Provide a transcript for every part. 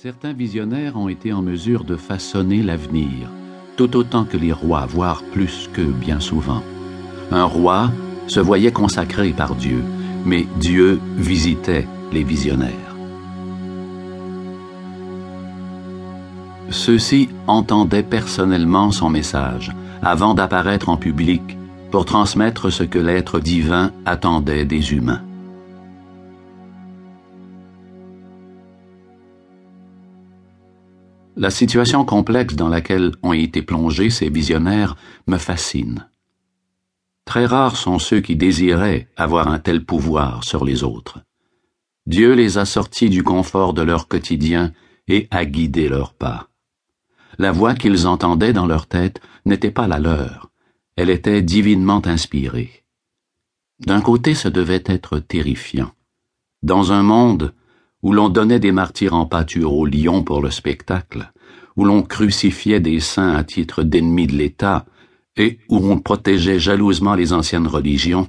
Certains visionnaires ont été en mesure de façonner l'avenir, tout autant que les rois, voire plus qu'eux bien souvent. Un roi se voyait consacré par Dieu, mais Dieu visitait les visionnaires. Ceux-ci entendaient personnellement son message avant d'apparaître en public pour transmettre ce que l'être divin attendait des humains. La situation complexe dans laquelle ont été plongés ces visionnaires me fascine. Très rares sont ceux qui désiraient avoir un tel pouvoir sur les autres. Dieu les a sortis du confort de leur quotidien et a guidé leurs pas. La voix qu'ils entendaient dans leur tête n'était pas la leur, elle était divinement inspirée. D'un côté, ce devait être terrifiant. Dans un monde où l'on donnait des martyrs en pâture aux lions pour le spectacle, où l'on crucifiait des saints à titre d'ennemis de l'État, et où on protégeait jalousement les anciennes religions,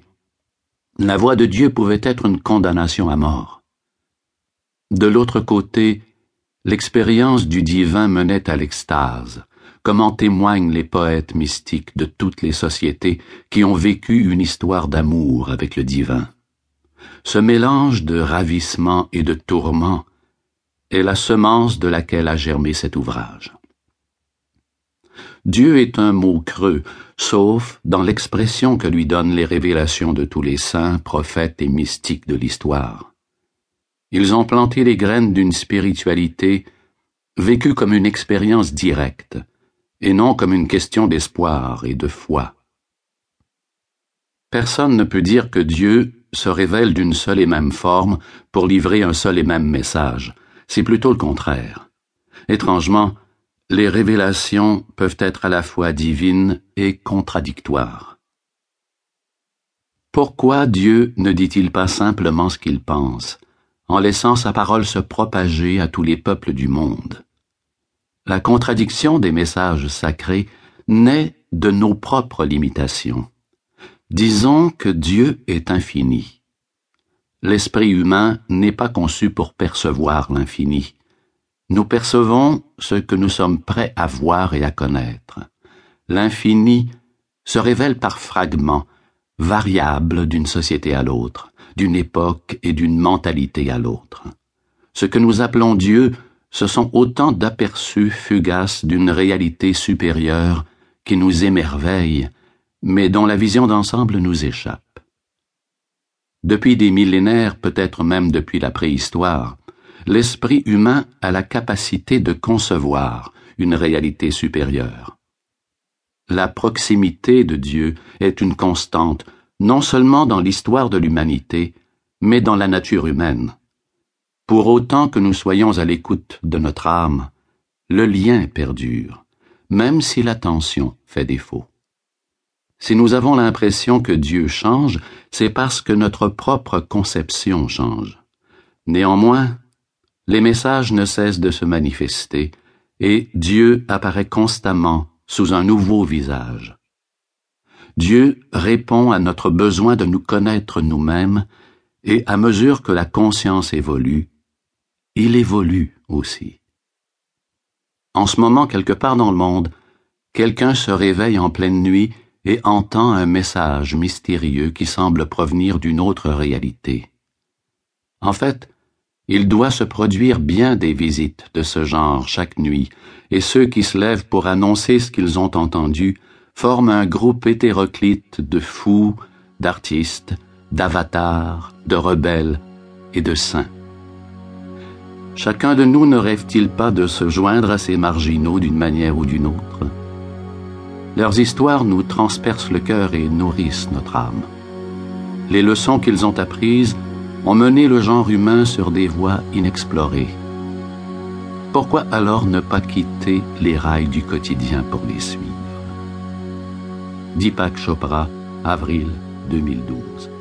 la voix de Dieu pouvait être une condamnation à mort. De l'autre côté, l'expérience du divin menait à l'extase, comme en témoignent les poètes mystiques de toutes les sociétés qui ont vécu une histoire d'amour avec le divin. Ce mélange de ravissement et de tourment est la semence de laquelle a germé cet ouvrage. Dieu est un mot creux, sauf dans l'expression que lui donnent les révélations de tous les saints, prophètes et mystiques de l'histoire. Ils ont planté les graines d'une spiritualité vécue comme une expérience directe, et non comme une question d'espoir et de foi. Personne ne peut dire que Dieu se révèle d'une seule et même forme pour livrer un seul et même message. C'est plutôt le contraire. Étrangement, les révélations peuvent être à la fois divines et contradictoires. Pourquoi Dieu ne dit-il pas simplement ce qu'il pense, en laissant sa parole se propager à tous les peuples du monde? La contradiction des messages sacrés naît de nos propres limitations. Disons que Dieu est infini. L'esprit humain n'est pas conçu pour percevoir l'infini. Nous percevons ce que nous sommes prêts à voir et à connaître. L'infini se révèle par fragments, variables d'une société à l'autre, d'une époque et d'une mentalité à l'autre. Ce que nous appelons Dieu, ce sont autant d'aperçus fugaces d'une réalité supérieure qui nous émerveille mais dont la vision d'ensemble nous échappe. Depuis des millénaires, peut-être même depuis la préhistoire, l'esprit humain a la capacité de concevoir une réalité supérieure. La proximité de Dieu est une constante, non seulement dans l'histoire de l'humanité, mais dans la nature humaine. Pour autant que nous soyons à l'écoute de notre âme, le lien perdure, même si l'attention fait défaut. Si nous avons l'impression que Dieu change, c'est parce que notre propre conception change. Néanmoins, les messages ne cessent de se manifester, et Dieu apparaît constamment sous un nouveau visage. Dieu répond à notre besoin de nous connaître nous-mêmes, et à mesure que la conscience évolue, il évolue aussi. En ce moment, quelque part dans le monde, quelqu'un se réveille en pleine nuit et entend un message mystérieux qui semble provenir d'une autre réalité. En fait, il doit se produire bien des visites de ce genre chaque nuit, et ceux qui se lèvent pour annoncer ce qu'ils ont entendu forment un groupe hétéroclite de fous, d'artistes, d'avatars, de rebelles et de saints. Chacun de nous ne rêve-t-il pas de se joindre à ces marginaux d'une manière ou d'une autre? Leurs histoires nous transpercent le cœur et nourrissent notre âme. Les leçons qu'ils ont apprises ont mené le genre humain sur des voies inexplorées. Pourquoi alors ne pas quitter les rails du quotidien pour les suivre? Deepak Chopra, avril 2012.